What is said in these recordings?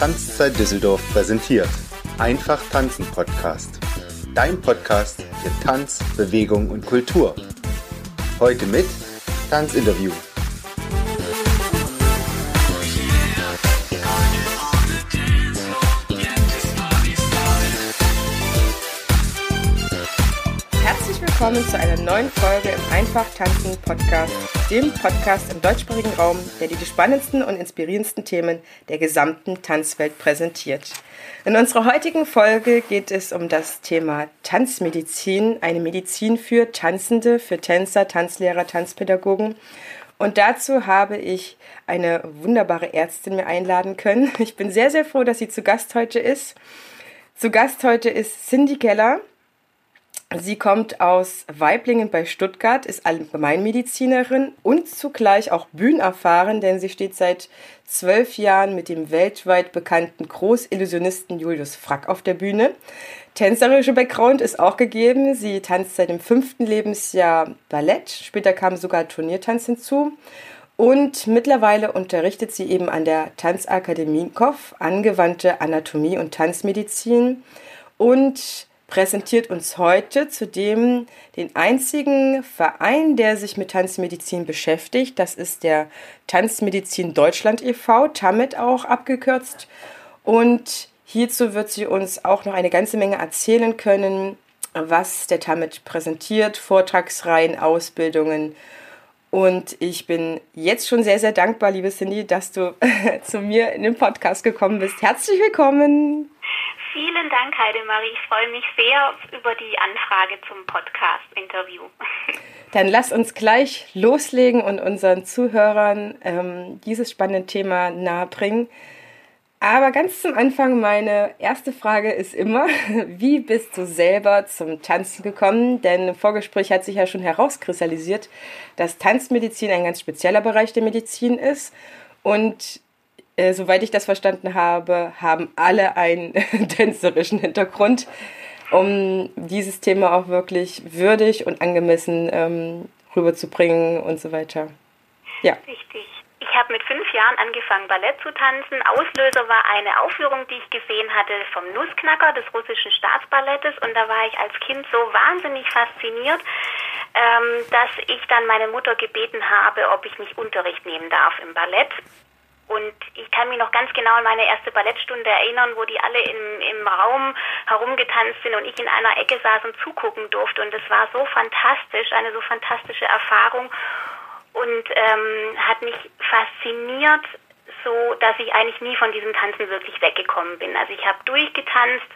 Tanzzeit Düsseldorf präsentiert. Einfach tanzen Podcast. Dein Podcast für Tanz, Bewegung und Kultur. Heute mit Tanzinterview. Willkommen zu einer neuen Folge im Einfach tanzen Podcast, dem Podcast im deutschsprachigen Raum, der dir die spannendsten und inspirierendsten Themen der gesamten Tanzwelt präsentiert. In unserer heutigen Folge geht es um das Thema Tanzmedizin, eine Medizin für Tanzende, für Tänzer, Tanzlehrer, Tanzpädagogen. Und dazu habe ich eine wunderbare Ärztin mir einladen können. Ich bin sehr, sehr froh, dass sie zu Gast heute ist. Zu Gast heute ist Cindy Keller. Sie kommt aus Weiblingen bei Stuttgart, ist Allgemeinmedizinerin und zugleich auch bühnenerfahren, denn sie steht seit zwölf Jahren mit dem weltweit bekannten Großillusionisten Julius Frack auf der Bühne. Tänzerischer Background ist auch gegeben. Sie tanzt seit dem fünften Lebensjahr Ballett. Später kam sogar Turniertanz hinzu. Und mittlerweile unterrichtet sie eben an der Tanzakademie Koff angewandte Anatomie und Tanzmedizin und präsentiert uns heute zudem den einzigen Verein, der sich mit Tanzmedizin beschäftigt. Das ist der Tanzmedizin Deutschland e.V., TAMIT auch abgekürzt. Und hierzu wird sie uns auch noch eine ganze Menge erzählen können, was der TAMIT präsentiert, Vortragsreihen, Ausbildungen. Und ich bin jetzt schon sehr, sehr dankbar, liebe Cindy, dass du zu mir in den Podcast gekommen bist. Herzlich willkommen. Vielen Dank, Heidemarie. Ich freue mich sehr über die Anfrage zum Podcast-Interview. Dann lass uns gleich loslegen und unseren Zuhörern ähm, dieses spannende Thema nahebringen. Aber ganz zum Anfang, meine erste Frage ist immer, wie bist du selber zum Tanzen gekommen? Denn im Vorgespräch hat sich ja schon herauskristallisiert, dass Tanzmedizin ein ganz spezieller Bereich der Medizin ist. Und äh, soweit ich das verstanden habe, haben alle einen tänzerischen Hintergrund, um dieses Thema auch wirklich würdig und angemessen ähm, rüberzubringen und so weiter. Ja. Richtig. Ich habe mit fünf Jahren angefangen, Ballett zu tanzen. Auslöser war eine Aufführung, die ich gesehen hatte vom Nussknacker des russischen Staatsballettes. Und da war ich als Kind so wahnsinnig fasziniert, ähm, dass ich dann meine Mutter gebeten habe, ob ich nicht Unterricht nehmen darf im Ballett. Und ich kann mich noch ganz genau an meine erste Ballettstunde erinnern, wo die alle im, im Raum herumgetanzt sind und ich in einer Ecke saß und zugucken durfte. Und das war so fantastisch, eine so fantastische Erfahrung und ähm, hat mich fasziniert, so dass ich eigentlich nie von diesem Tanzen wirklich weggekommen bin. Also ich habe durchgetanzt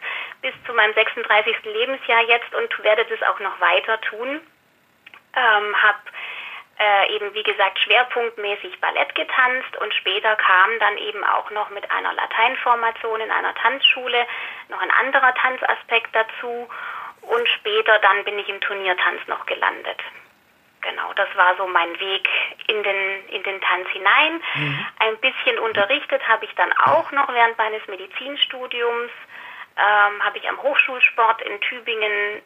bis zu meinem 36. Lebensjahr jetzt und werde das auch noch weiter tun. Ähm, habe äh, eben wie gesagt schwerpunktmäßig Ballett getanzt und später kam dann eben auch noch mit einer Lateinformation in einer Tanzschule noch ein anderer Tanzaspekt dazu und später dann bin ich im Turniertanz noch gelandet. Genau, das war so mein Weg in den, in den Tanz hinein. Mhm. Ein bisschen unterrichtet habe ich dann auch noch während meines Medizinstudiums. Ähm, habe ich am Hochschulsport in Tübingen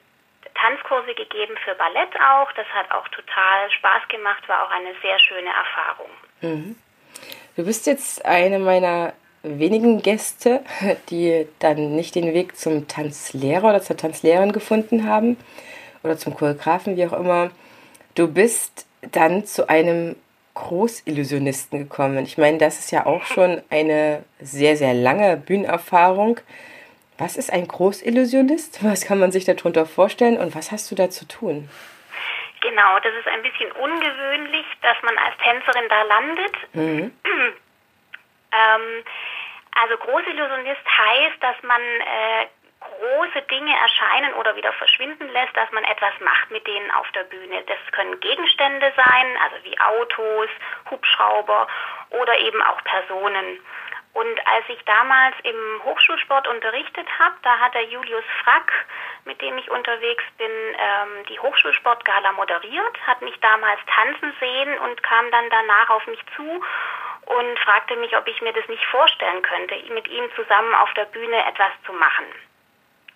Tanzkurse gegeben für Ballett auch. Das hat auch total Spaß gemacht, war auch eine sehr schöne Erfahrung. Mhm. Du bist jetzt eine meiner wenigen Gäste, die dann nicht den Weg zum Tanzlehrer oder zur Tanzlehrerin gefunden haben oder zum Choreografen, wie auch immer. Du bist dann zu einem Großillusionisten gekommen. Ich meine, das ist ja auch schon eine sehr, sehr lange Bühnenerfahrung. Was ist ein Großillusionist? Was kann man sich darunter vorstellen und was hast du da zu tun? Genau, das ist ein bisschen ungewöhnlich, dass man als Tänzerin da landet. Mhm. ähm, also Großillusionist heißt, dass man äh, große Dinge erscheinen oder wieder verschwinden lässt, dass man etwas macht mit denen auf der Bühne. Das können Gegenstände sein, also wie Autos, Hubschrauber oder eben auch Personen. Und als ich damals im Hochschulsport unterrichtet habe, da hat der Julius Frack, mit dem ich unterwegs bin, ähm, die Hochschulsportgala moderiert, hat mich damals tanzen sehen und kam dann danach auf mich zu und fragte mich, ob ich mir das nicht vorstellen könnte, mit ihm zusammen auf der Bühne etwas zu machen.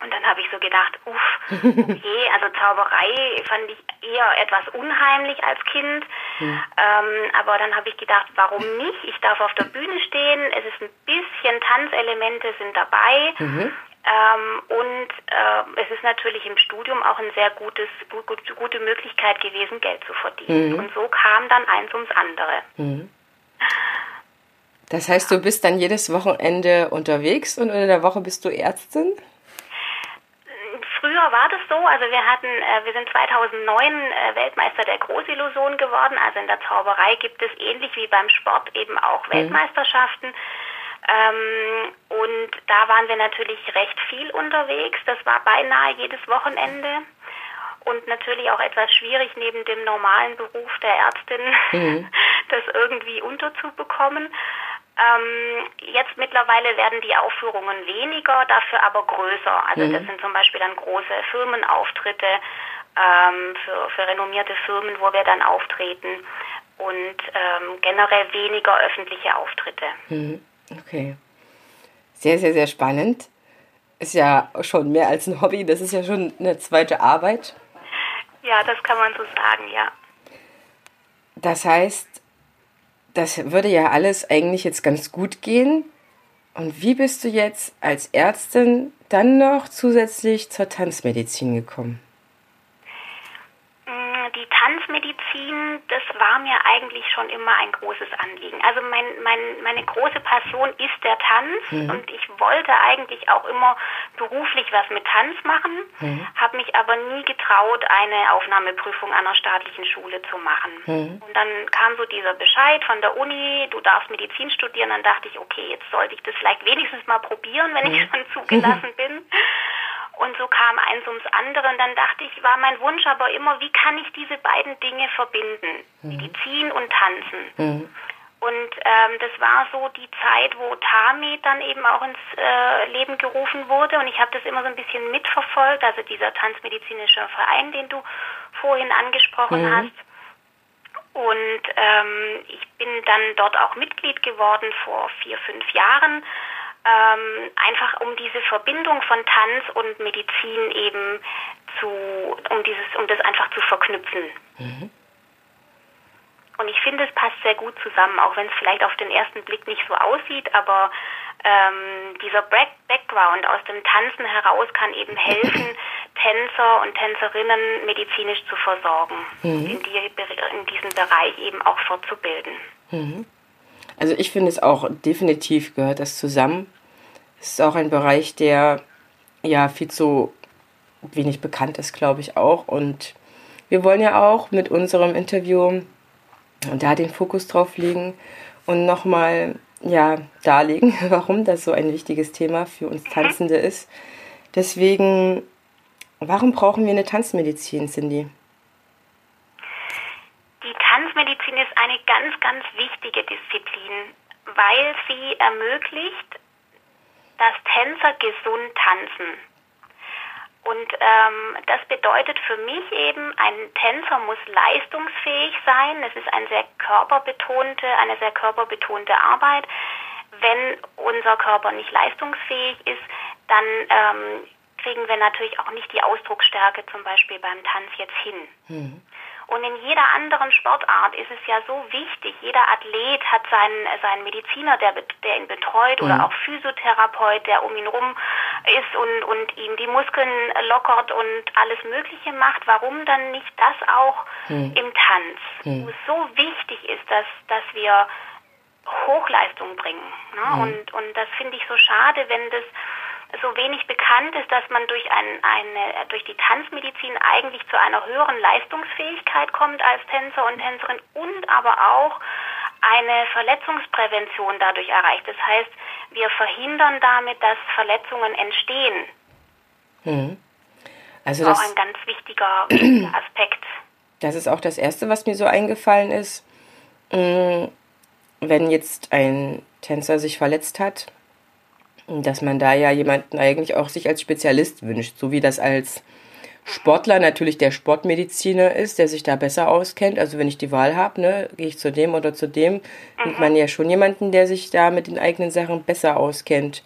Und dann habe ich so gedacht, uff, okay, also Zauberei fand ich eher etwas unheimlich als Kind. Mhm. Ähm, aber dann habe ich gedacht, warum nicht? Ich darf auf der Bühne stehen, es ist ein bisschen Tanzelemente sind dabei. Mhm. Ähm, und äh, es ist natürlich im Studium auch eine sehr gutes, gut, gute Möglichkeit gewesen, Geld zu verdienen. Mhm. Und so kam dann eins ums andere. Mhm. Das heißt, du bist dann jedes Wochenende unterwegs und in der Woche bist du Ärztin? Früher war das so, also wir hatten, äh, wir sind 2009 äh, Weltmeister der Großillusion geworden. Also in der Zauberei gibt es ähnlich wie beim Sport eben auch mhm. Weltmeisterschaften. Ähm, und da waren wir natürlich recht viel unterwegs. Das war beinahe jedes Wochenende. Und natürlich auch etwas schwierig neben dem normalen Beruf der Ärztin, mhm. das irgendwie unterzubekommen. Ähm, jetzt mittlerweile werden die Aufführungen weniger, dafür aber größer. Also mhm. das sind zum Beispiel dann große Firmenauftritte ähm, für, für renommierte Firmen, wo wir dann auftreten und ähm, generell weniger öffentliche Auftritte. Mhm. Okay. Sehr, sehr, sehr spannend. Ist ja schon mehr als ein Hobby, das ist ja schon eine zweite Arbeit. Ja, das kann man so sagen, ja. Das heißt, das würde ja alles eigentlich jetzt ganz gut gehen. Und wie bist du jetzt als Ärztin dann noch zusätzlich zur Tanzmedizin gekommen? Die Tanzmedizin, das war mir eigentlich schon immer ein großes Anliegen. Also mein, mein, meine große Passion ist der Tanz mhm. und ich wollte eigentlich auch immer beruflich was mit Tanz machen, mhm. habe mich aber nie getraut, eine Aufnahmeprüfung an einer staatlichen Schule zu machen. Mhm. Und dann kam so dieser Bescheid von der Uni, du darfst Medizin studieren, dann dachte ich, okay, jetzt sollte ich das vielleicht wenigstens mal probieren, wenn ich mhm. schon zugelassen bin. Und so kam eins ums andere und dann dachte ich, war mein Wunsch aber immer, wie kann ich diese beiden Dinge verbinden? Mhm. Medizin und Tanzen. Mhm. Und ähm, das war so die Zeit, wo Tamed dann eben auch ins äh, Leben gerufen wurde. Und ich habe das immer so ein bisschen mitverfolgt, also dieser tanzmedizinische Verein, den du vorhin angesprochen mhm. hast. Und ähm, ich bin dann dort auch Mitglied geworden vor vier, fünf Jahren ähm, einfach um diese Verbindung von Tanz und Medizin eben zu, um dieses, um das einfach zu verknüpfen. Mhm. Und ich finde, es passt sehr gut zusammen, auch wenn es vielleicht auf den ersten Blick nicht so aussieht, aber ähm, dieser Back Background aus dem Tanzen heraus kann eben helfen, Tänzer und Tänzerinnen medizinisch zu versorgen, mhm. in, die, in diesem Bereich eben auch fortzubilden. Mhm. Also ich finde es auch definitiv gehört das zusammen. Es ist auch ein Bereich, der ja viel zu wenig bekannt ist, glaube ich auch. Und wir wollen ja auch mit unserem Interview da den Fokus drauf legen und nochmal ja, darlegen, warum das so ein wichtiges Thema für uns Tanzende ist. Deswegen, warum brauchen wir eine Tanzmedizin, Cindy? Tanzmedizin ist eine ganz, ganz wichtige Disziplin, weil sie ermöglicht, dass Tänzer gesund tanzen. Und ähm, das bedeutet für mich eben, ein Tänzer muss leistungsfähig sein. Es ist ein sehr körperbetonte, eine sehr körperbetonte Arbeit. Wenn unser Körper nicht leistungsfähig ist, dann ähm, kriegen wir natürlich auch nicht die Ausdrucksstärke zum Beispiel beim Tanz jetzt hin. Mhm. Und in jeder anderen Sportart ist es ja so wichtig. Jeder Athlet hat seinen, seinen Mediziner, der, der ihn betreut, mhm. oder auch Physiotherapeut, der um ihn rum ist und, und ihm die Muskeln lockert und alles Mögliche macht. Warum dann nicht das auch mhm. im Tanz? Mhm. Wo es so wichtig ist, dass, dass wir Hochleistung bringen. Ne? Mhm. Und, und das finde ich so schade, wenn das so wenig bekannt ist, dass man durch, ein, eine, durch die Tanzmedizin eigentlich zu einer höheren Leistungsfähigkeit kommt als Tänzer und Tänzerin und aber auch eine Verletzungsprävention dadurch erreicht. Das heißt, wir verhindern damit, dass Verletzungen entstehen. Mhm. Also das ist auch ein ganz wichtiger, wichtiger Aspekt. Das ist auch das Erste, was mir so eingefallen ist. Mm, wenn jetzt ein Tänzer sich verletzt hat, dass man da ja jemanden eigentlich auch sich als Spezialist wünscht, so wie das als Sportler natürlich der Sportmediziner ist, der sich da besser auskennt. Also wenn ich die Wahl habe, ne, gehe ich zu dem oder zu dem, nimmt man ja schon jemanden, der sich da mit den eigenen Sachen besser auskennt.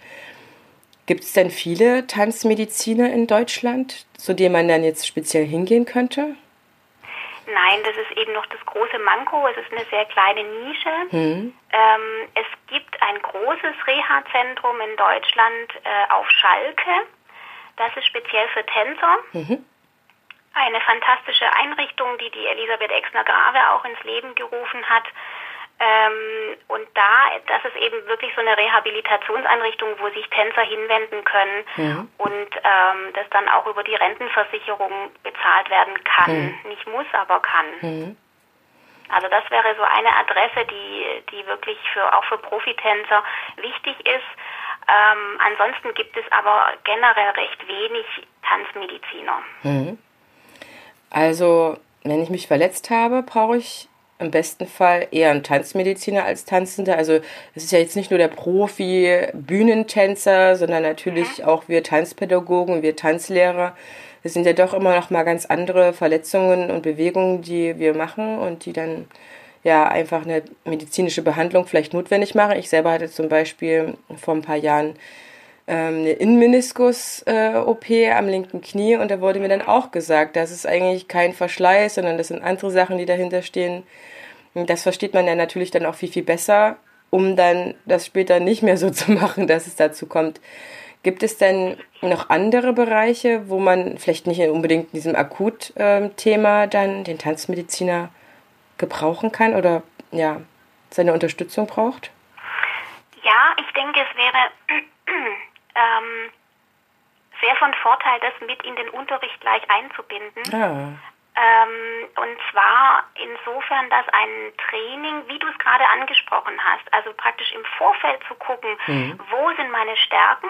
Gibt es denn viele Tanzmediziner in Deutschland, zu denen man dann jetzt speziell hingehen könnte? Nein, das ist eben noch das große Manko. Es ist eine sehr kleine Nische. Mhm. Ähm, es gibt ein großes Reha-Zentrum in Deutschland äh, auf Schalke. Das ist speziell für Tänzer. Mhm. Eine fantastische Einrichtung, die die Elisabeth Exner-Grave auch ins Leben gerufen hat. Ähm, und da, das ist eben wirklich so eine Rehabilitationseinrichtung, wo sich Tänzer hinwenden können ja. und ähm, das dann auch über die Rentenversicherung bezahlt werden kann. Mhm. Nicht muss, aber kann. Mhm. Also das wäre so eine Adresse, die, die wirklich für auch für Profitänzer wichtig ist. Ähm, ansonsten gibt es aber generell recht wenig Tanzmediziner. Mhm. Also, wenn ich mich verletzt habe, brauche ich im besten Fall eher ein Tanzmediziner als Tanzender. Also es ist ja jetzt nicht nur der Profi-Bühnentänzer, sondern natürlich auch wir Tanzpädagogen, wir Tanzlehrer. Es sind ja doch immer noch mal ganz andere Verletzungen und Bewegungen, die wir machen und die dann ja einfach eine medizinische Behandlung vielleicht notwendig machen. Ich selber hatte zum Beispiel vor ein paar Jahren ähm, eine Innenmeniskus-OP äh, am linken Knie und da wurde mir dann auch gesagt, das ist eigentlich kein Verschleiß, sondern das sind andere Sachen, die dahinter stehen. Das versteht man ja natürlich dann auch viel, viel besser, um dann das später nicht mehr so zu machen, dass es dazu kommt. Gibt es denn noch andere Bereiche, wo man vielleicht nicht unbedingt in diesem Akut-Thema ähm, dann den Tanzmediziner gebrauchen kann oder ja, seine Unterstützung braucht? Ja, ich denke, es wäre ähm, sehr von Vorteil, das mit in den Unterricht gleich einzubinden. Ah. Ähm, und zwar insofern, dass ein Training, wie du es gerade angesprochen hast, also praktisch im Vorfeld zu gucken, mhm. wo sind meine Stärken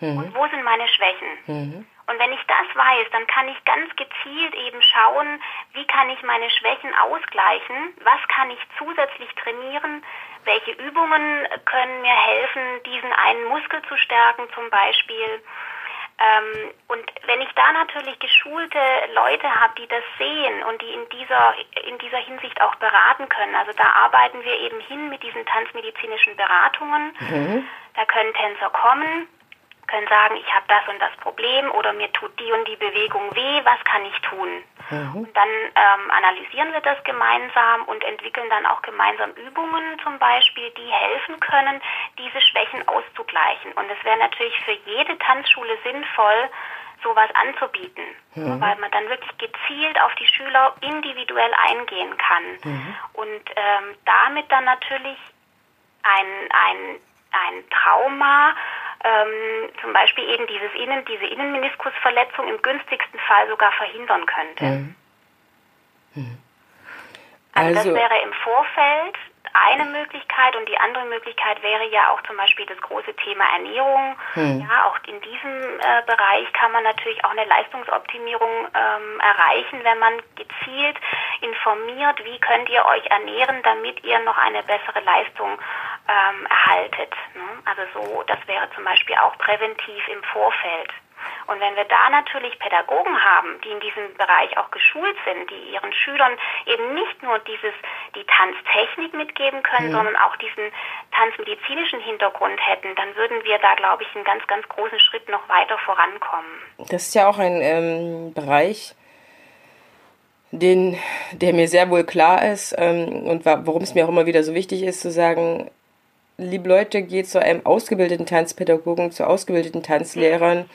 mhm. und wo sind meine Schwächen. Mhm. Und wenn ich das weiß, dann kann ich ganz gezielt eben schauen, wie kann ich meine Schwächen ausgleichen, was kann ich zusätzlich trainieren, welche Übungen können mir helfen, diesen einen Muskel zu stärken zum Beispiel. Ähm, und wenn ich da natürlich geschulte Leute habe, die das sehen und die in dieser, in dieser Hinsicht auch beraten können, also da arbeiten wir eben hin mit diesen tanzmedizinischen Beratungen. Mhm. Da können Tänzer kommen, können sagen, ich habe das und das Problem oder mir tut die und die Bewegung weh, was kann ich tun? Mhm. Und dann ähm, analysieren wir das gemeinsam und entwickeln dann auch gemeinsam Übungen zum Beispiel, die helfen können, diese Schwächen auszugleichen. Und es wäre natürlich für jede Tanzschule sinnvoll, sowas anzubieten, mhm. weil man dann wirklich gezielt auf die Schüler individuell eingehen kann mhm. und ähm, damit dann natürlich ein, ein, ein Trauma ähm, zum Beispiel eben dieses Innen, diese Innenmeniskusverletzung im günstigsten Fall sogar verhindern könnte. Mhm. Mhm. Also, also das wäre im Vorfeld eine Möglichkeit und die andere Möglichkeit wäre ja auch zum Beispiel das große Thema Ernährung. Hm. Ja, auch in diesem äh, Bereich kann man natürlich auch eine Leistungsoptimierung ähm, erreichen, wenn man gezielt informiert, wie könnt ihr euch ernähren, damit ihr noch eine bessere Leistung ähm, erhaltet. Ne? Also so, das wäre zum Beispiel auch präventiv im Vorfeld. Und wenn wir da natürlich Pädagogen haben, die in diesem Bereich auch geschult sind, die ihren Schülern eben nicht nur dieses, die Tanztechnik mitgeben können, mhm. sondern auch diesen tanzmedizinischen Hintergrund hätten, dann würden wir da, glaube ich, einen ganz, ganz großen Schritt noch weiter vorankommen. Das ist ja auch ein ähm, Bereich, den, der mir sehr wohl klar ist ähm, und warum es mir auch immer wieder so wichtig ist zu sagen, liebe Leute, geht zu einem ausgebildeten Tanzpädagogen, zu ausgebildeten Tanzlehrern. Ähm,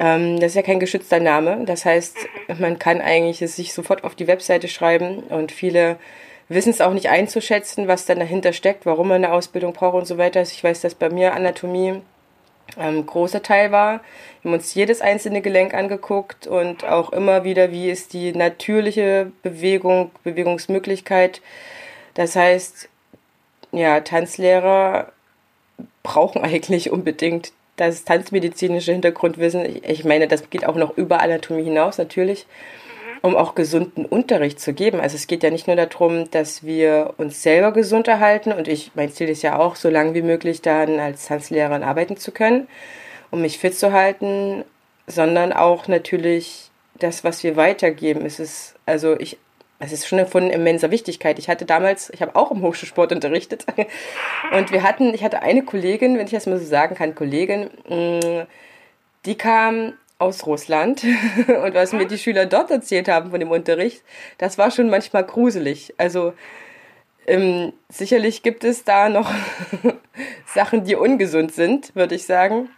das ist ja kein geschützter Name. Das heißt, man kann eigentlich es sich sofort auf die Webseite schreiben und viele wissen es auch nicht einzuschätzen, was dann dahinter steckt, warum man eine Ausbildung braucht und so weiter. Ich weiß, dass bei mir Anatomie ähm, großer Teil war. Wir haben uns jedes einzelne Gelenk angeguckt und auch immer wieder, wie ist die natürliche Bewegung, Bewegungsmöglichkeit. Das heißt, ja, Tanzlehrer brauchen eigentlich unbedingt das tanzmedizinische Hintergrundwissen. Ich meine, das geht auch noch über Anatomie hinaus natürlich, um auch gesunden Unterricht zu geben. Also es geht ja nicht nur darum, dass wir uns selber gesund erhalten und ich, mein Ziel ist ja auch, so lange wie möglich dann als Tanzlehrerin arbeiten zu können, um mich fit zu halten, sondern auch natürlich das, was wir weitergeben. Es ist, also ich es ist schon von immenser Wichtigkeit. Ich hatte damals, ich habe auch im Hochschulsport unterrichtet und wir hatten, ich hatte eine Kollegin, wenn ich das mal so sagen kann, Kollegin, mm, die kam aus Russland und was mir die Schüler dort erzählt haben von dem Unterricht, das war schon manchmal gruselig. Also ähm, sicherlich gibt es da noch Sachen, die ungesund sind, würde ich sagen.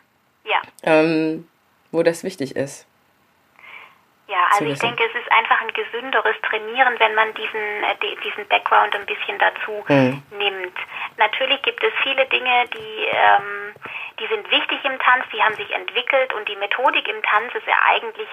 Ja. Ähm, wo das wichtig ist. Ja, also ich denke, es ist einfach ein gesünderes Trainieren, wenn man diesen, äh, diesen Background ein bisschen dazu mhm. nimmt. Natürlich gibt es viele Dinge, die, ähm, die sind wichtig im Tanz, die haben sich entwickelt und die Methodik im Tanz ist ja eigentlich,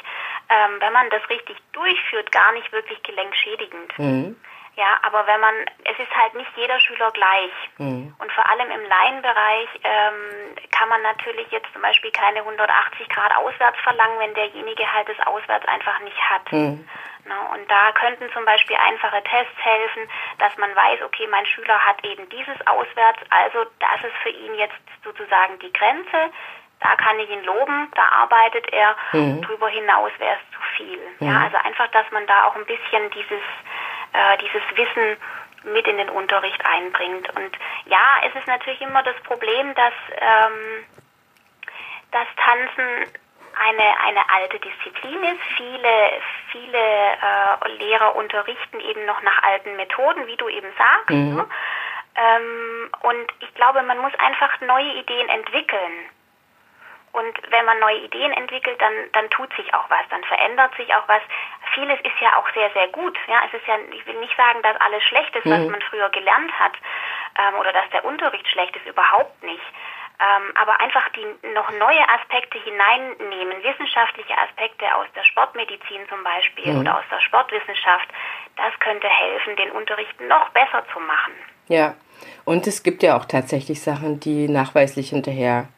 ähm, wenn man das richtig durchführt, gar nicht wirklich gelenkschädigend. Mhm. Ja, aber wenn man, es ist halt nicht jeder Schüler gleich. Mhm. Und vor allem im Laienbereich ähm, kann man natürlich jetzt zum Beispiel keine 180 Grad auswärts verlangen, wenn derjenige halt das Auswärts einfach nicht hat. Mhm. Na, und da könnten zum Beispiel einfache Tests helfen, dass man weiß, okay, mein Schüler hat eben dieses Auswärts, also das ist für ihn jetzt sozusagen die Grenze. Da kann ich ihn loben, da arbeitet er. Mhm. Drüber hinaus wäre es zu viel. Ja, mhm. also einfach, dass man da auch ein bisschen dieses äh, dieses Wissen mit in den Unterricht einbringt. Und ja, es ist natürlich immer das Problem, dass ähm, das Tanzen eine, eine alte Disziplin ist. Viele, viele äh, Lehrer unterrichten eben noch nach alten Methoden, wie du eben sagst. Mhm. Ne? Ähm, und ich glaube, man muss einfach neue Ideen entwickeln. Und wenn man neue Ideen entwickelt, dann, dann tut sich auch was, dann verändert sich auch was. Vieles ist ja auch sehr, sehr gut. Ja, es ist ja, ich will nicht sagen, dass alles schlecht ist, mhm. was man früher gelernt hat, ähm, oder dass der Unterricht schlecht ist, überhaupt nicht. Ähm, aber einfach die noch neue Aspekte hineinnehmen, wissenschaftliche Aspekte aus der Sportmedizin zum Beispiel mhm. oder aus der Sportwissenschaft, das könnte helfen, den Unterricht noch besser zu machen. Ja, und es gibt ja auch tatsächlich Sachen, die nachweislich hinterher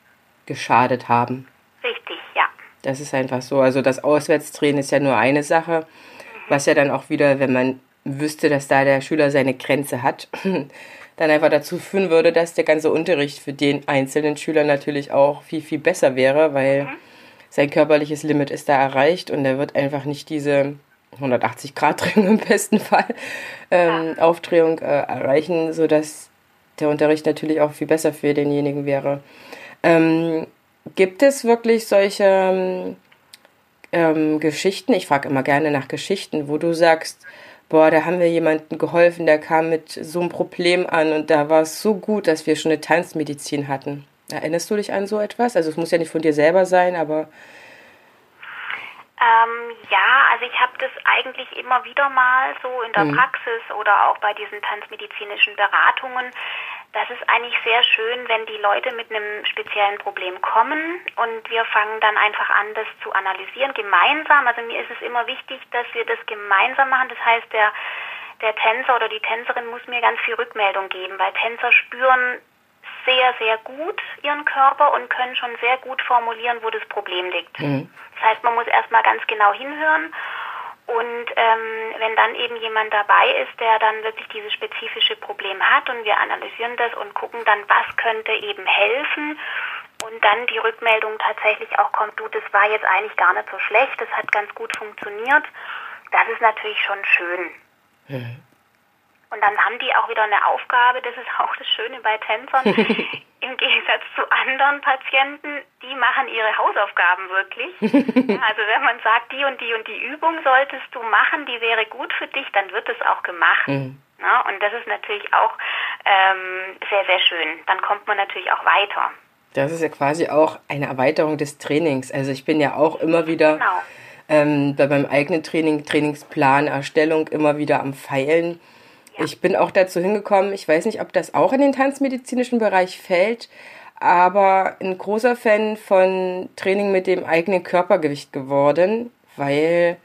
geschadet haben. Richtig, ja. Das ist einfach so. Also das Auswärtstraining ist ja nur eine Sache, was ja dann auch wieder, wenn man wüsste, dass da der Schüler seine Grenze hat, dann einfach dazu führen würde, dass der ganze Unterricht für den einzelnen Schüler natürlich auch viel, viel besser wäre, weil mhm. sein körperliches Limit ist da erreicht und er wird einfach nicht diese 180 Grad Drehung im besten Fall ähm, ja. Aufdrehung äh, erreichen, sodass der Unterricht natürlich auch viel besser für denjenigen wäre. Ähm, gibt es wirklich solche ähm, Geschichten? Ich frage immer gerne nach Geschichten, wo du sagst, boah, da haben wir jemandem geholfen, der kam mit so einem Problem an und da war es so gut, dass wir schon eine Tanzmedizin hatten. Erinnerst du dich an so etwas? Also es muss ja nicht von dir selber sein, aber ähm, ja, also ich habe das eigentlich immer wieder mal so in der mhm. Praxis oder auch bei diesen tanzmedizinischen Beratungen, das ist eigentlich sehr schön, wenn die Leute mit einem speziellen Problem kommen und wir fangen dann einfach an, das zu analysieren, gemeinsam. Also mir ist es immer wichtig, dass wir das gemeinsam machen. Das heißt, der, der Tänzer oder die Tänzerin muss mir ganz viel Rückmeldung geben, weil Tänzer spüren sehr, sehr gut ihren Körper und können schon sehr gut formulieren, wo das Problem liegt. Mhm. Das heißt, man muss erstmal ganz genau hinhören und ähm, wenn dann eben jemand dabei ist, der dann wirklich dieses spezifische Problem hat und wir analysieren das und gucken dann, was könnte eben helfen und dann die Rückmeldung tatsächlich auch kommt, du, das war jetzt eigentlich gar nicht so schlecht, das hat ganz gut funktioniert, das ist natürlich schon schön. Mhm. Und dann haben die auch wieder eine Aufgabe, das ist auch das Schöne bei Tänzern, im Gegensatz zu anderen Patienten, die machen ihre Hausaufgaben wirklich. also wenn man sagt, die und die und die Übung solltest du machen, die wäre gut für dich, dann wird es auch gemacht. Mhm. Ja, und das ist natürlich auch ähm, sehr, sehr schön. Dann kommt man natürlich auch weiter. Das ist ja quasi auch eine Erweiterung des Trainings. Also ich bin ja auch immer wieder genau. ähm, bei meinem eigenen Training, Trainingsplan, Erstellung immer wieder am Feilen ich bin auch dazu hingekommen, ich weiß nicht, ob das auch in den tanzmedizinischen Bereich fällt, aber ein großer Fan von Training mit dem eigenen Körpergewicht geworden, weil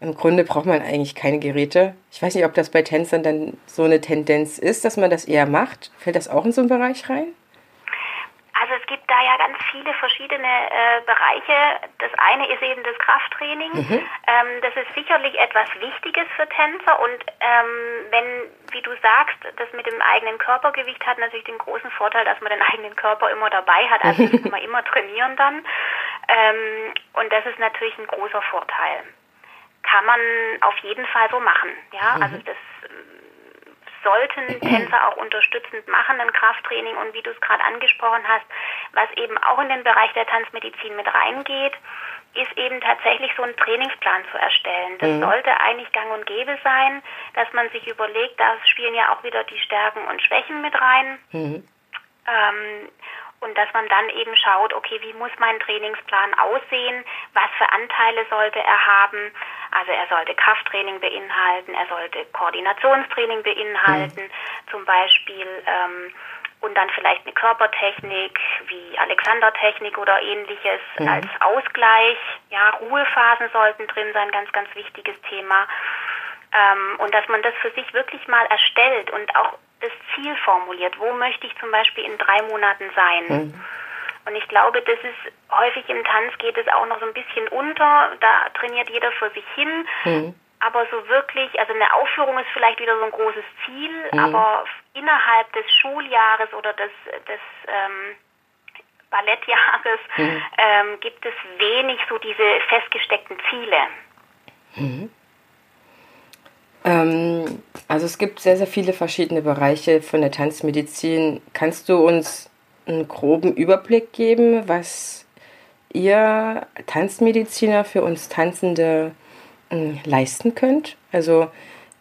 im Grunde braucht man eigentlich keine Geräte. Ich weiß nicht, ob das bei Tänzern dann so eine Tendenz ist, dass man das eher macht. Fällt das auch in so einen Bereich rein? Also es gibt da ja ganz viele verschiedene äh, Bereiche. Das eine ist eben das Krafttraining. Mhm. Ähm, das ist sicherlich etwas Wichtiges für Tänzer und ähm, wenn, wie du sagst, das mit dem eigenen Körpergewicht hat natürlich den großen Vorteil, dass man den eigenen Körper immer dabei hat. Also das kann man immer trainieren dann. Ähm, und das ist natürlich ein großer Vorteil. kann man auf jeden Fall so machen. Ja, mhm. also das sollten Tänzer auch unterstützend machen im Krafttraining und wie du es gerade angesprochen hast, was eben auch in den Bereich der Tanzmedizin mit reingeht, ist eben tatsächlich so einen Trainingsplan zu erstellen. Das mhm. sollte eigentlich gang und gäbe sein, dass man sich überlegt, da spielen ja auch wieder die Stärken und Schwächen mit rein. Mhm. Ähm, und dass man dann eben schaut, okay, wie muss mein Trainingsplan aussehen, was für Anteile sollte er haben. Also er sollte Krafttraining beinhalten, er sollte Koordinationstraining beinhalten, mhm. zum Beispiel ähm, und dann vielleicht eine Körpertechnik wie Alexander-Technik oder ähnliches mhm. als Ausgleich. Ja, Ruhephasen sollten drin sein, ganz, ganz wichtiges Thema. Ähm, und dass man das für sich wirklich mal erstellt und auch Ziel formuliert. Wo möchte ich zum Beispiel in drei Monaten sein? Mhm. Und ich glaube, das ist häufig im Tanz geht es auch noch so ein bisschen unter. Da trainiert jeder für sich hin. Mhm. Aber so wirklich, also eine Aufführung ist vielleicht wieder so ein großes Ziel, mhm. aber innerhalb des Schuljahres oder des, des ähm, Ballettjahres mhm. ähm, gibt es wenig so diese festgesteckten Ziele. Mhm. Ähm, also es gibt sehr, sehr viele verschiedene Bereiche von der Tanzmedizin. Kannst du uns einen groben Überblick geben, was ihr Tanzmediziner für uns Tanzende äh, leisten könnt? Also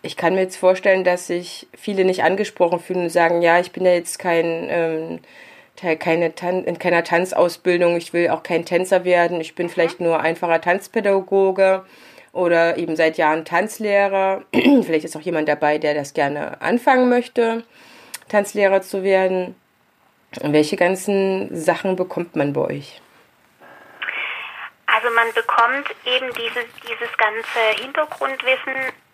ich kann mir jetzt vorstellen, dass sich viele nicht angesprochen fühlen und sagen, ja, ich bin ja jetzt kein, ähm, keine Tan in keiner Tanzausbildung, ich will auch kein Tänzer werden, ich bin vielleicht nur einfacher Tanzpädagoge oder eben seit Jahren Tanzlehrer. vielleicht ist auch jemand dabei, der das gerne anfangen möchte, Tanzlehrer zu werden. Welche ganzen Sachen bekommt man bei euch? Also man bekommt eben dieses, dieses ganze Hintergrundwissen,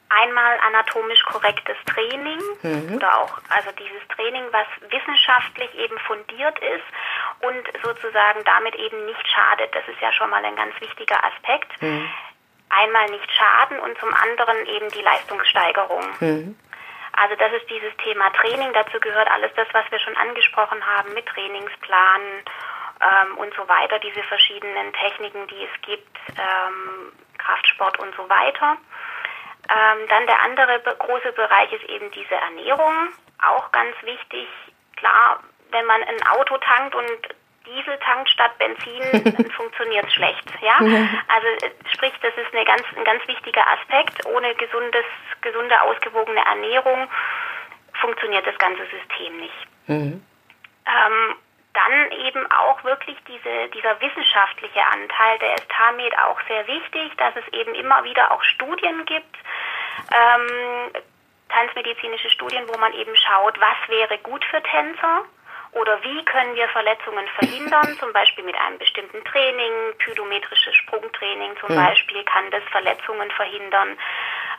einmal anatomisch korrektes Training mhm. oder auch also dieses Training, was wissenschaftlich eben fundiert ist und sozusagen damit eben nicht schadet. Das ist ja schon mal ein ganz wichtiger Aspekt. Mhm. Einmal nicht schaden und zum anderen eben die Leistungssteigerung. Mhm. Also das ist dieses Thema Training. Dazu gehört alles das, was wir schon angesprochen haben mit Trainingsplan ähm, und so weiter, diese verschiedenen Techniken, die es gibt, ähm, Kraftsport und so weiter. Ähm, dann der andere große Bereich ist eben diese Ernährung, auch ganz wichtig. Klar, wenn man ein Auto tankt und Diesel tankt statt Benzin, funktioniert es schlecht. Ja? Also sprich, das ist eine ganz, ein ganz wichtiger Aspekt. Ohne gesundes, gesunde, ausgewogene Ernährung funktioniert das ganze System nicht. Mhm. Ähm, dann eben auch wirklich diese, dieser wissenschaftliche Anteil, der ist damit auch sehr wichtig, dass es eben immer wieder auch Studien gibt, ähm, tanzmedizinische Studien, wo man eben schaut, was wäre gut für Tänzer oder wie können wir Verletzungen verhindern, zum Beispiel mit einem bestimmten Training, pydometrisches Sprungtraining zum mhm. Beispiel kann das Verletzungen verhindern.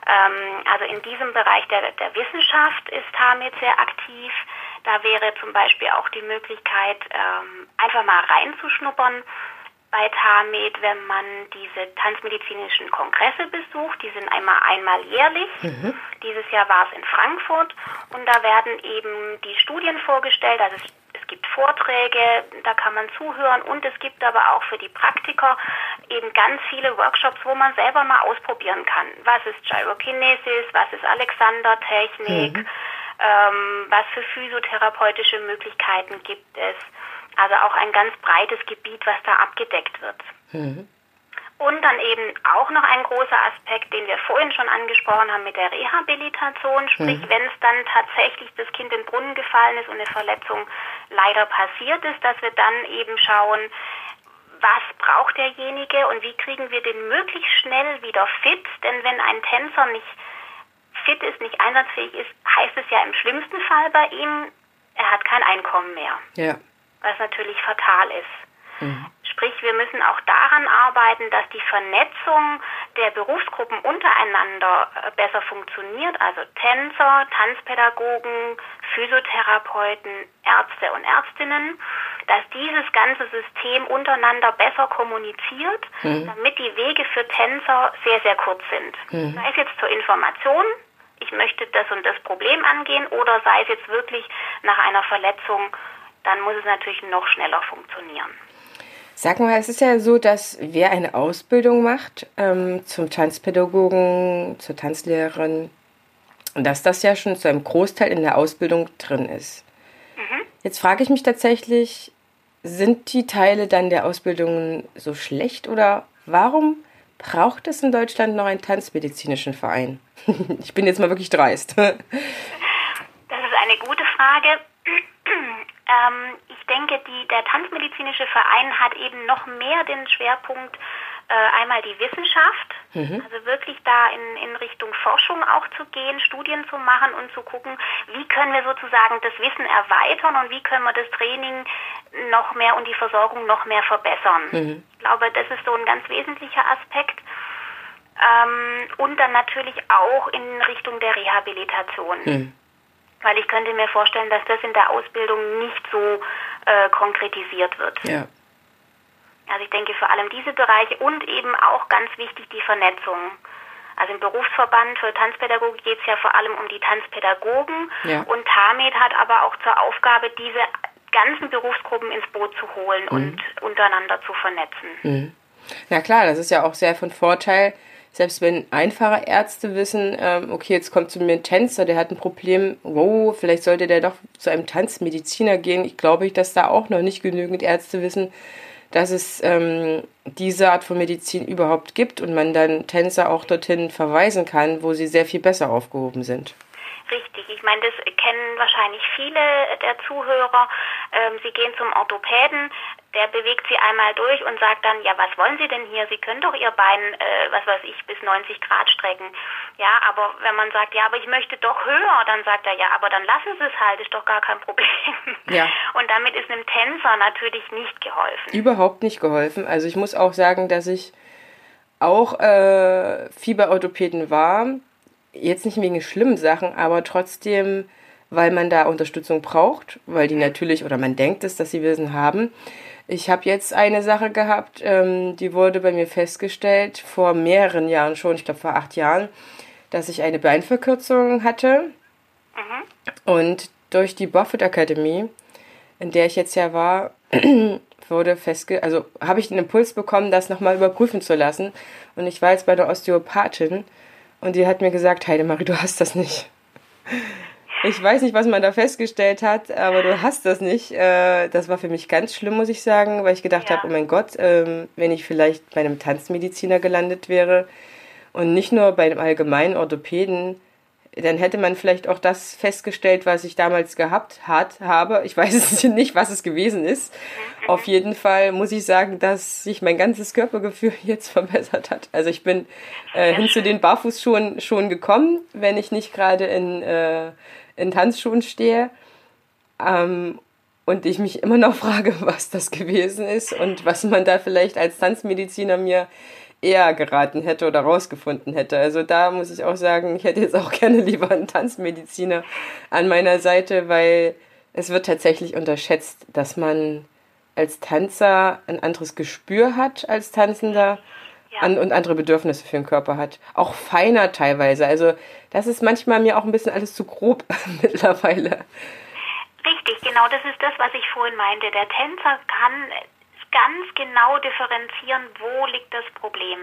Ähm, also in diesem Bereich der, der Wissenschaft ist Hamid sehr aktiv. Da wäre zum Beispiel auch die Möglichkeit, ähm, einfach mal reinzuschnuppern bei TAMED, wenn man diese tanzmedizinischen Kongresse besucht. Die sind einmal einmal jährlich. Mhm. Dieses Jahr war es in Frankfurt und da werden eben die Studien vorgestellt. Also gibt Vorträge, da kann man zuhören und es gibt aber auch für die Praktiker eben ganz viele Workshops, wo man selber mal ausprobieren kann. Was ist Gyrokinesis, was ist Alexander-Technik, mhm. ähm, was für physiotherapeutische Möglichkeiten gibt es. Also auch ein ganz breites Gebiet, was da abgedeckt wird. Mhm. Und dann eben auch noch ein großer Aspekt, den wir vorhin schon angesprochen haben mit der Rehabilitation, sprich mhm. wenn es dann tatsächlich das Kind in den Brunnen gefallen ist und eine Verletzung leider passiert ist, dass wir dann eben schauen, was braucht derjenige und wie kriegen wir den möglichst schnell wieder fit, denn wenn ein Tänzer nicht fit ist, nicht einsatzfähig ist, heißt es ja im schlimmsten Fall bei ihm, er hat kein Einkommen mehr. Ja was natürlich fatal ist. Mhm. Sprich, wir müssen auch daran arbeiten, dass die Vernetzung der Berufsgruppen untereinander äh, besser funktioniert, also Tänzer, Tanzpädagogen, Physiotherapeuten, Ärzte und Ärztinnen, dass dieses ganze System untereinander besser kommuniziert, mhm. damit die Wege für Tänzer sehr, sehr kurz sind. Mhm. Sei es jetzt zur Information, ich möchte das und das Problem angehen, oder sei es jetzt wirklich nach einer Verletzung dann muss es natürlich noch schneller funktionieren. Sag mal, es ist ja so, dass wer eine Ausbildung macht ähm, zum Tanzpädagogen, zur Tanzlehrerin, dass das ja schon zu einem Großteil in der Ausbildung drin ist. Mhm. Jetzt frage ich mich tatsächlich, sind die Teile dann der Ausbildung so schlecht oder warum braucht es in Deutschland noch einen tanzmedizinischen Verein? ich bin jetzt mal wirklich dreist. das ist eine gute Frage. Ähm, denke, die, der Tanzmedizinische Verein hat eben noch mehr den Schwerpunkt äh, einmal die Wissenschaft, mhm. also wirklich da in, in Richtung Forschung auch zu gehen, Studien zu machen und zu gucken, wie können wir sozusagen das Wissen erweitern und wie können wir das Training noch mehr und die Versorgung noch mehr verbessern. Mhm. Ich glaube, das ist so ein ganz wesentlicher Aspekt. Ähm, und dann natürlich auch in Richtung der Rehabilitation. Mhm weil ich könnte mir vorstellen, dass das in der Ausbildung nicht so äh, konkretisiert wird. Ja. Also ich denke vor allem diese Bereiche und eben auch ganz wichtig die Vernetzung. Also im Berufsverband für Tanzpädagogik geht es ja vor allem um die Tanzpädagogen ja. und TAMED hat aber auch zur Aufgabe, diese ganzen Berufsgruppen ins Boot zu holen mhm. und untereinander zu vernetzen. Mhm. Na klar, das ist ja auch sehr von Vorteil, selbst wenn einfache Ärzte wissen, ähm, okay, jetzt kommt zu mir ein Tänzer, der hat ein Problem, wow, vielleicht sollte der doch zu einem Tanzmediziner gehen. Ich glaube, dass da auch noch nicht genügend Ärzte wissen, dass es ähm, diese Art von Medizin überhaupt gibt und man dann Tänzer auch dorthin verweisen kann, wo sie sehr viel besser aufgehoben sind. Richtig, ich meine, das kennen wahrscheinlich viele der Zuhörer. Ähm, sie gehen zum Orthopäden, der bewegt sie einmal durch und sagt dann, ja, was wollen Sie denn hier? Sie können doch Ihr Bein, äh, was weiß ich, bis 90 Grad strecken. Ja, aber wenn man sagt, ja, aber ich möchte doch höher, dann sagt er, ja, aber dann lassen Sie es halt, ist doch gar kein Problem. Ja. Und damit ist einem Tänzer natürlich nicht geholfen. Überhaupt nicht geholfen. Also ich muss auch sagen, dass ich auch äh, Fieberorthopäden war. Jetzt nicht wegen schlimmen Sachen, aber trotzdem, weil man da Unterstützung braucht, weil die natürlich, oder man denkt es, dass sie Wissen haben. Ich habe jetzt eine Sache gehabt, ähm, die wurde bei mir festgestellt vor mehreren Jahren schon, ich glaube vor acht Jahren, dass ich eine Beinverkürzung hatte. Mhm. Und durch die Buffett Academy, in der ich jetzt ja war, wurde festge also habe ich den Impuls bekommen, das nochmal überprüfen zu lassen. Und ich war jetzt bei der Osteopathin und die hat mir gesagt, Heidemarie, du hast das nicht. Ich weiß nicht, was man da festgestellt hat, aber du hast das nicht. Äh, das war für mich ganz schlimm, muss ich sagen, weil ich gedacht ja. habe, oh mein Gott, ähm, wenn ich vielleicht bei einem Tanzmediziner gelandet wäre und nicht nur bei einem allgemeinen Orthopäden, dann hätte man vielleicht auch das festgestellt, was ich damals gehabt hat, habe. Ich weiß es nicht, was es gewesen ist. Auf jeden Fall muss ich sagen, dass sich mein ganzes Körpergefühl jetzt verbessert hat. Also ich bin äh, hin zu den Barfußschuhen schon gekommen, wenn ich nicht gerade in äh, in Tanzschuhen stehe ähm, und ich mich immer noch frage, was das gewesen ist und was man da vielleicht als Tanzmediziner mir eher geraten hätte oder rausgefunden hätte. Also da muss ich auch sagen, ich hätte jetzt auch gerne lieber einen Tanzmediziner an meiner Seite, weil es wird tatsächlich unterschätzt, dass man als Tanzer ein anderes Gespür hat als Tanzender an, und andere Bedürfnisse für den Körper hat. Auch feiner teilweise. Also das ist manchmal mir auch ein bisschen alles zu grob mittlerweile. Richtig, genau das ist das, was ich vorhin meinte. Der Tänzer kann ganz genau differenzieren, wo liegt das Problem.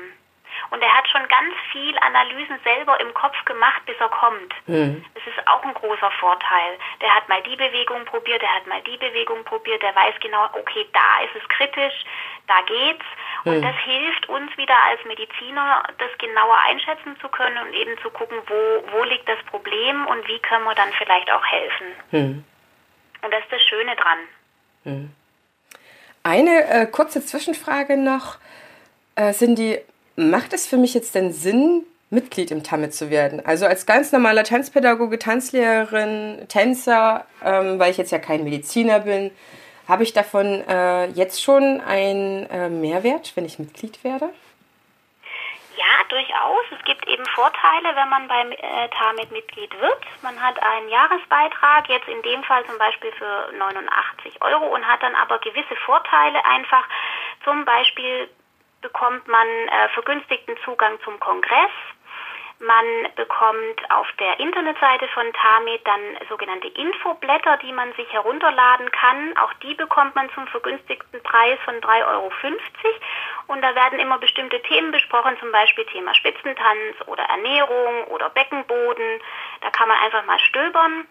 Und er hat schon ganz viel Analysen selber im Kopf gemacht, bis er kommt. Mhm. Das ist auch ein großer Vorteil. Der hat mal die Bewegung probiert, der hat mal die Bewegung probiert, der weiß genau, okay, da ist es kritisch, da geht's. Und mhm. das hilft uns wieder als Mediziner, das genauer einschätzen zu können und eben zu gucken, wo, wo liegt das Problem und wie können wir dann vielleicht auch helfen. Mhm. Und das ist das Schöne dran. Mhm. Eine äh, kurze Zwischenfrage noch. Äh, sind die macht es für mich jetzt denn Sinn, Mitglied im TAMIT zu werden? Also als ganz normaler Tanzpädagoge, Tanzlehrerin, Tänzer, ähm, weil ich jetzt ja kein Mediziner bin, habe ich davon äh, jetzt schon einen äh, Mehrwert, wenn ich Mitglied werde? Ja, durchaus. Es gibt eben Vorteile, wenn man beim äh, TAMIT Mitglied wird. Man hat einen Jahresbeitrag, jetzt in dem Fall zum Beispiel für 89 Euro und hat dann aber gewisse Vorteile einfach. Zum Beispiel bekommt man äh, vergünstigten Zugang zum Kongress. Man bekommt auf der Internetseite von Tamed dann sogenannte Infoblätter, die man sich herunterladen kann. Auch die bekommt man zum vergünstigten Preis von 3,50 Euro. Und da werden immer bestimmte Themen besprochen, zum Beispiel Thema Spitzentanz oder Ernährung oder Beckenboden. Da kann man einfach mal stöbern.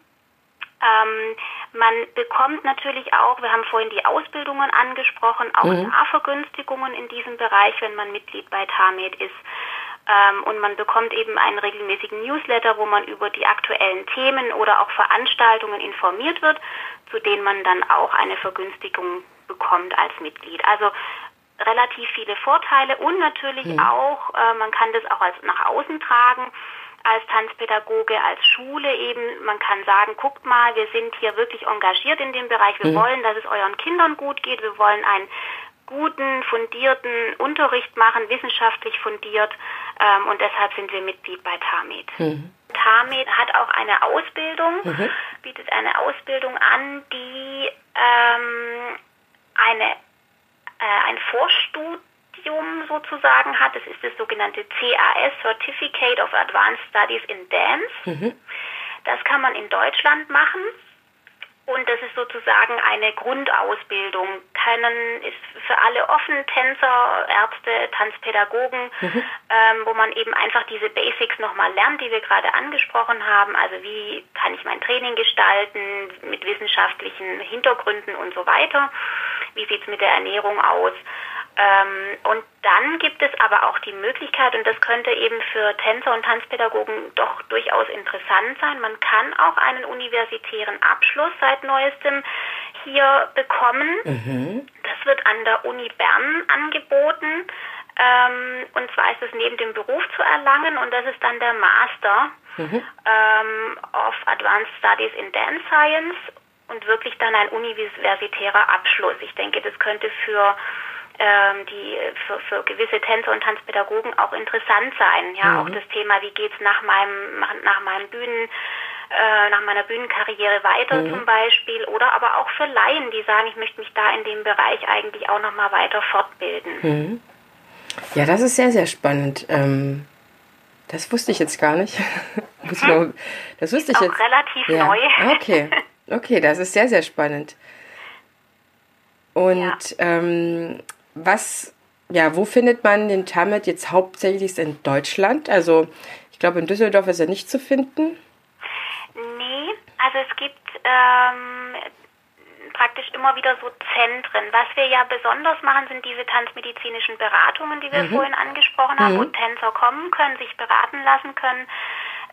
Ähm, man bekommt natürlich auch, wir haben vorhin die Ausbildungen angesprochen, auch mhm. Nahvergünstigungen in diesem Bereich, wenn man Mitglied bei TAMED ist. Ähm, und man bekommt eben einen regelmäßigen Newsletter, wo man über die aktuellen Themen oder auch Veranstaltungen informiert wird, zu denen man dann auch eine Vergünstigung bekommt als Mitglied. Also relativ viele Vorteile und natürlich mhm. auch, äh, man kann das auch als nach außen tragen als Tanzpädagoge, als Schule eben. Man kann sagen, guckt mal, wir sind hier wirklich engagiert in dem Bereich. Wir mhm. wollen, dass es euren Kindern gut geht. Wir wollen einen guten, fundierten Unterricht machen, wissenschaftlich fundiert. Ähm, und deshalb sind wir Mitglied bei TAMED. Mhm. TAMED hat auch eine Ausbildung, mhm. bietet eine Ausbildung an, die ähm, eine, äh, ein Vorstudium Studium sozusagen hat. Das ist das sogenannte CAS, Certificate of Advanced Studies in Dance. Mhm. Das kann man in Deutschland machen. Und das ist sozusagen eine Grundausbildung. Können ist für alle offen, Tänzer, Ärzte, Tanzpädagogen, mhm. ähm, wo man eben einfach diese Basics nochmal lernt, die wir gerade angesprochen haben. Also wie kann ich mein Training gestalten mit wissenschaftlichen Hintergründen und so weiter. Wie sieht es mit der Ernährung aus? Ähm, und dann gibt es aber auch die Möglichkeit, und das könnte eben für Tänzer und Tanzpädagogen doch durchaus interessant sein, man kann auch einen universitären Abschluss seit neuestem hier bekommen. Mhm. Das wird an der Uni Bern angeboten. Ähm, und zwar ist es neben dem Beruf zu erlangen und das ist dann der Master mhm. ähm, of Advanced Studies in Dance Science und wirklich dann ein universitärer Abschluss. Ich denke, das könnte für die für, für gewisse Tänzer und Tanzpädagogen auch interessant sein. Ja, mhm. auch das Thema, wie geht's nach meinem nach meinem Bühnen äh, nach meiner Bühnenkarriere weiter mhm. zum Beispiel oder aber auch für Laien, die sagen, ich möchte mich da in dem Bereich eigentlich auch noch mal weiter fortbilden. Mhm. Ja, das ist sehr sehr spannend. Ähm, das wusste ich jetzt gar nicht. Hm? das wusste ich auch jetzt. relativ ja. neu. Okay, okay, das ist sehr sehr spannend. Und ja. ähm, was, ja, wo findet man den Tamet jetzt hauptsächlich in Deutschland? Also ich glaube, in Düsseldorf ist er nicht zu finden. Nee, also es gibt ähm, praktisch immer wieder so Zentren. Was wir ja besonders machen, sind diese tanzmedizinischen Beratungen, die wir mhm. vorhin angesprochen haben, mhm. wo Tänzer kommen können, sich beraten lassen können.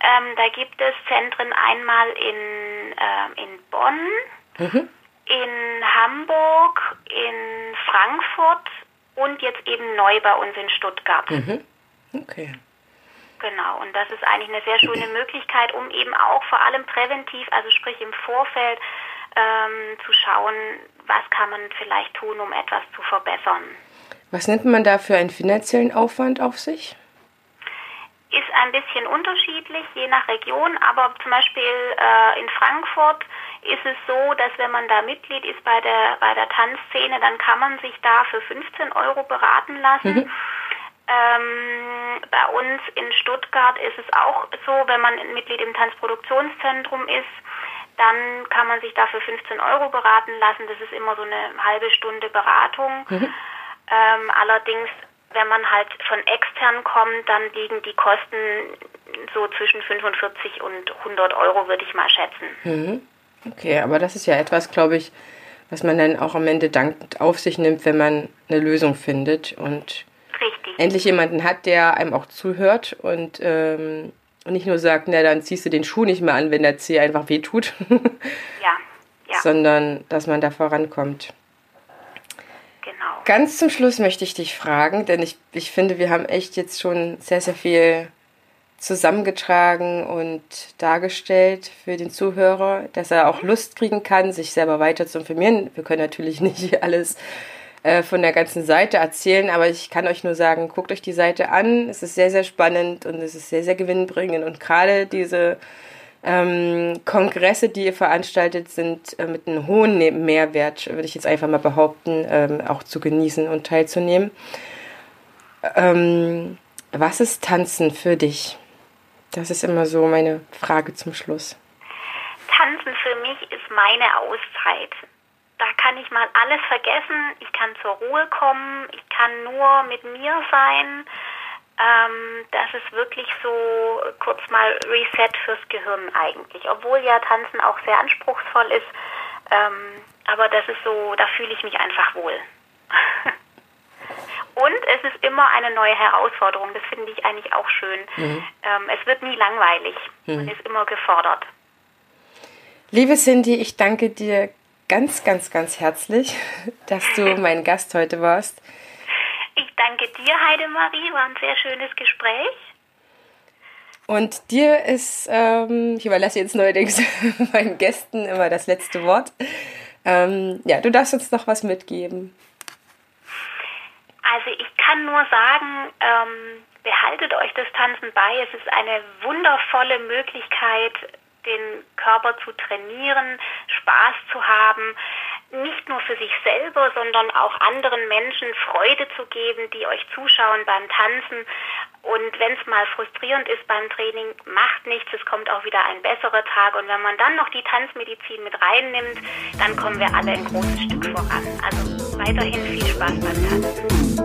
Ähm, da gibt es Zentren einmal in, äh, in Bonn, mhm in Hamburg, in Frankfurt und jetzt eben neu bei uns in Stuttgart. Mhm. Okay. Genau, und das ist eigentlich eine sehr schöne Möglichkeit, um eben auch vor allem präventiv, also sprich im Vorfeld, ähm, zu schauen, was kann man vielleicht tun, um etwas zu verbessern. Was nimmt man da für einen finanziellen Aufwand auf sich? Ist ein bisschen unterschiedlich, je nach Region, aber zum Beispiel äh, in Frankfurt ist es so, dass wenn man da Mitglied ist bei der, bei der Tanzszene, dann kann man sich da für 15 Euro beraten lassen. Mhm. Ähm, bei uns in Stuttgart ist es auch so, wenn man Mitglied im Tanzproduktionszentrum ist, dann kann man sich da für 15 Euro beraten lassen. Das ist immer so eine halbe Stunde Beratung. Mhm. Ähm, allerdings, wenn man halt von extern kommt, dann liegen die Kosten so zwischen 45 und 100 Euro, würde ich mal schätzen. Mhm. Okay, aber das ist ja etwas, glaube ich, was man dann auch am Ende dankend auf sich nimmt, wenn man eine Lösung findet und Richtig. endlich jemanden hat, der einem auch zuhört und ähm, nicht nur sagt, na dann ziehst du den Schuh nicht mehr an, wenn der Zeh einfach wehtut. ja, ja. Sondern dass man da vorankommt. Ganz zum Schluss möchte ich dich fragen, denn ich, ich finde, wir haben echt jetzt schon sehr, sehr viel zusammengetragen und dargestellt für den Zuhörer, dass er auch Lust kriegen kann, sich selber weiter zu informieren. Wir können natürlich nicht alles äh, von der ganzen Seite erzählen, aber ich kann euch nur sagen, guckt euch die Seite an. Es ist sehr, sehr spannend und es ist sehr, sehr gewinnbringend. Und gerade diese ähm, Kongresse, die ihr veranstaltet, sind äh, mit einem hohen ne-, Mehrwert, würde ich jetzt einfach mal behaupten, ähm, auch zu genießen und teilzunehmen. Ähm, was ist Tanzen für dich? Das ist immer so meine Frage zum Schluss. Tanzen für mich ist meine Auszeit. Da kann ich mal alles vergessen, ich kann zur Ruhe kommen, ich kann nur mit mir sein. Ähm, das ist wirklich so kurz mal Reset fürs Gehirn eigentlich. Obwohl ja Tanzen auch sehr anspruchsvoll ist. Ähm, aber das ist so, da fühle ich mich einfach wohl. Und es ist immer eine neue Herausforderung. Das finde ich eigentlich auch schön. Mhm. Ähm, es wird nie langweilig. Mhm. Man ist immer gefordert. Liebe Cindy, ich danke dir ganz, ganz, ganz herzlich, dass du mein Gast heute warst. Ich danke dir, Heidemarie. War ein sehr schönes Gespräch. Und dir ist, ähm, ich überlasse jetzt neuerdings meinen Gästen immer das letzte Wort. Ähm, ja, du darfst uns noch was mitgeben. Also ich kann nur sagen, ähm, behaltet euch das Tanzen bei. Es ist eine wundervolle Möglichkeit, den Körper zu trainieren, Spaß zu haben, nicht nur für sich selber, sondern auch anderen Menschen Freude zu geben, die euch zuschauen beim Tanzen. Und wenn es mal frustrierend ist beim Training, macht nichts, es kommt auch wieder ein besserer Tag. Und wenn man dann noch die Tanzmedizin mit reinnimmt, dann kommen wir alle ein großes Stück voran. Also weiterhin viel Spaß beim Tanzen.